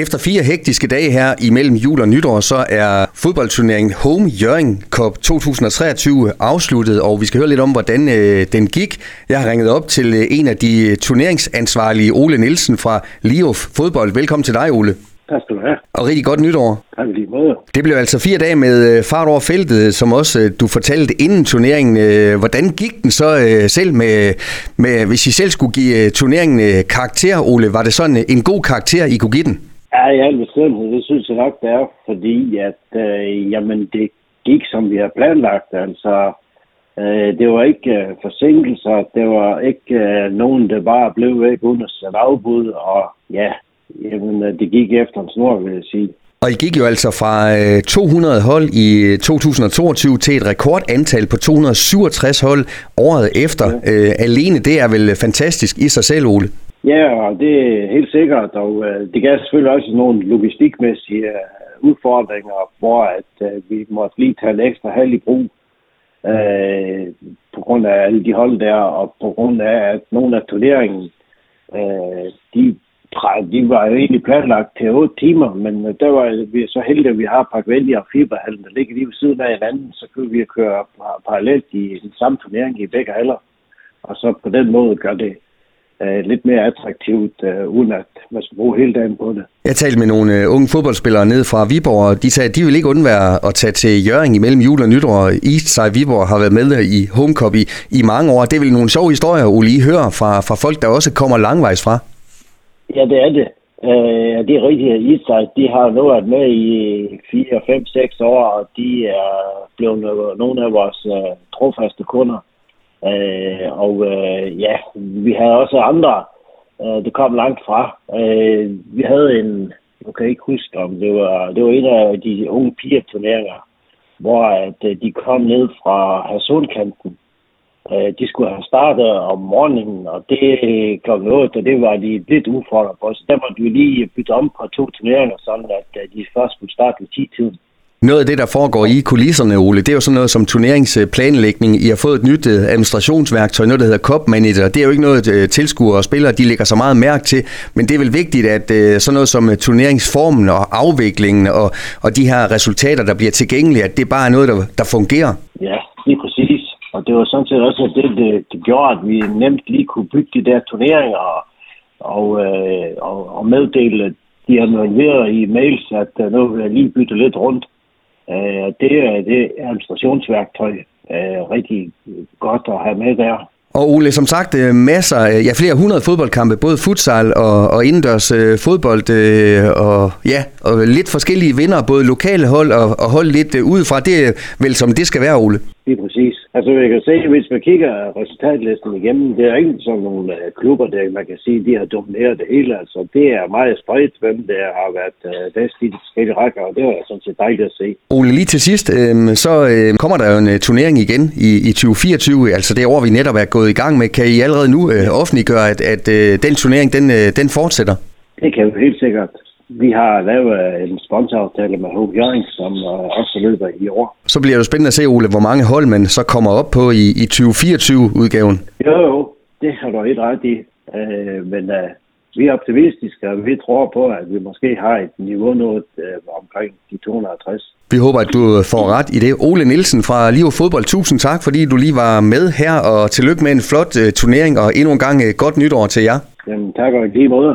Efter fire hektiske dage her imellem jul og nytår, så er fodboldturneringen Home Jørgen Cup 2023 afsluttet, og vi skal høre lidt om, hvordan øh, den gik. Jeg har ringet op til øh, en af de turneringsansvarlige, Ole Nielsen fra Liof Fodbold. Velkommen til dig, Ole. Tak skal du have. Og rigtig godt nytår. Tak lige måde. Det blev altså fire dage med øh, fart over feltet, som også øh, du fortalte inden turneringen. Øh, hvordan gik den så øh, selv med, med, hvis I selv skulle give øh, turneringen øh, karakter, Ole? Var det sådan øh, en god karakter, I kunne give den? Ja, i al bestemthed, det synes jeg nok, det er, fordi at, øh, jamen, det gik, som vi har planlagt. Altså, øh, det var ikke øh, forsinkelser, det var ikke øh, nogen, der bare blev væk uden at sætte afbud, og ja, jamen, øh, det gik efter en snor, vil jeg sige. Og I gik jo altså fra øh, 200 hold i 2022 til et rekordantal på 267 hold året efter. Ja. Øh, alene det er vel fantastisk i sig selv, Ole? Ja, og det er helt sikkert, og øh, det gav selvfølgelig også nogle logistikmæssige øh, udfordringer, hvor at øh, vi måtte lige tage en ekstra halv i brug øh, på grund af alle de hold der, og på grund af, at nogle af turneringen, øh, de, de var jo egentlig planlagt til 8 timer, men øh, der var vi så heldige, at vi har Parkvendia og Fiberhallen, der ligger lige ved siden af hinanden, så kunne vi køre parallelt i den samme turnering i begge alder, og så på den måde gør det øh, lidt mere attraktivt, øh, uden at man skal bruge hele dagen på det. Jeg talte med nogle øh, unge fodboldspillere ned fra Viborg, og de sagde, at de vil ikke undvære at tage til Jørgen imellem jul og nytår. Eastside Viborg har været med i Home Cup i, i mange år. Det er vel nogle sjove historier, Ole, I hører fra, fra folk, der også kommer langvejs fra? Ja, det er det. Øh, det er rigtigt, at Eastside, de har nu været med i 4, 5, 6 år, og de er blevet nogle af vores uh, trofaste kunder. Øh, og øh, ja, vi havde også andre, øh, det kom langt fra. Øh, vi havde en, nu kan ikke huske om, det var, det var en af de unge piger-turneringer, hvor at, øh, de kom ned fra Hadsundkanten. Øh, de skulle have startet om morgenen, og det klokken 8, og det var de lidt udfordret på. Så der måtte vi lige bytte om på to turneringer, sådan at øh, de først skulle starte ved 10-tiden. Noget af det, der foregår i kulisserne, Ole, det er jo sådan noget som turneringsplanlægning. I har fået et nyt øh, administrationsværktøj, noget der hedder Cup Manager. Det er jo ikke noget, øh, tilskuere og spillere de lægger så meget mærke til, men det er vel vigtigt, at øh, sådan noget som turneringsformen og afviklingen og, og de her resultater, der bliver tilgængelige, at det bare er noget, der, der fungerer. Ja, lige præcis. Og det var sådan set også det, det, det gjorde, at vi nemt lige kunne bygge de der turneringer og, og, og, og meddele de har involveret i mails, at nu vil jeg lige bytte lidt rundt. Øh, det, er, det er administrationsværktøj øh, rigtig godt at have med der. Og Ole, som sagt, øh, masser, ja flere hundrede fodboldkampe, både futsal og, og indendørs øh, fodbold, øh, og ja, og lidt forskellige vinder, både lokale hold og, og hold lidt øh, udefra. Det er vel som det skal være, Ole? Det er præcis. Altså, jeg kan se, hvis man kigger resultatlisten igennem, det er ikke sådan nogle uh, klubber, der man kan sige, de har domineret det hele. Altså, det er meget spredt, hvem der har været uh, bedst i de forskellige rækker, og det var sådan set dejligt at se. Ole, lige til sidst, øh, så øh, kommer der jo en uh, turnering igen i, i 2024, altså det år, vi netop er gået i gang med. Kan I allerede nu øh, offentliggøre, at, at øh, den turnering, den, øh, den fortsætter? Det kan vi helt sikkert. Vi har lavet en sponsoraftale med Hope Jørgen, som også løber i år. Så bliver det spændende at se, Ole, hvor mange hold man så kommer op på i, i 2024-udgaven. Jo, jo, det har du helt ret i. Øh, men uh, vi er optimistiske, og vi tror på, at vi måske har et niveau nået uh, omkring de 260. Vi håber, at du får ret i det. Ole Nielsen fra Liv Fodbold, tusind tak, fordi du lige var med her, og tillykke med en flot uh, turnering, og endnu en gang uh, godt nytår til jer. Jamen, tak og lige måde.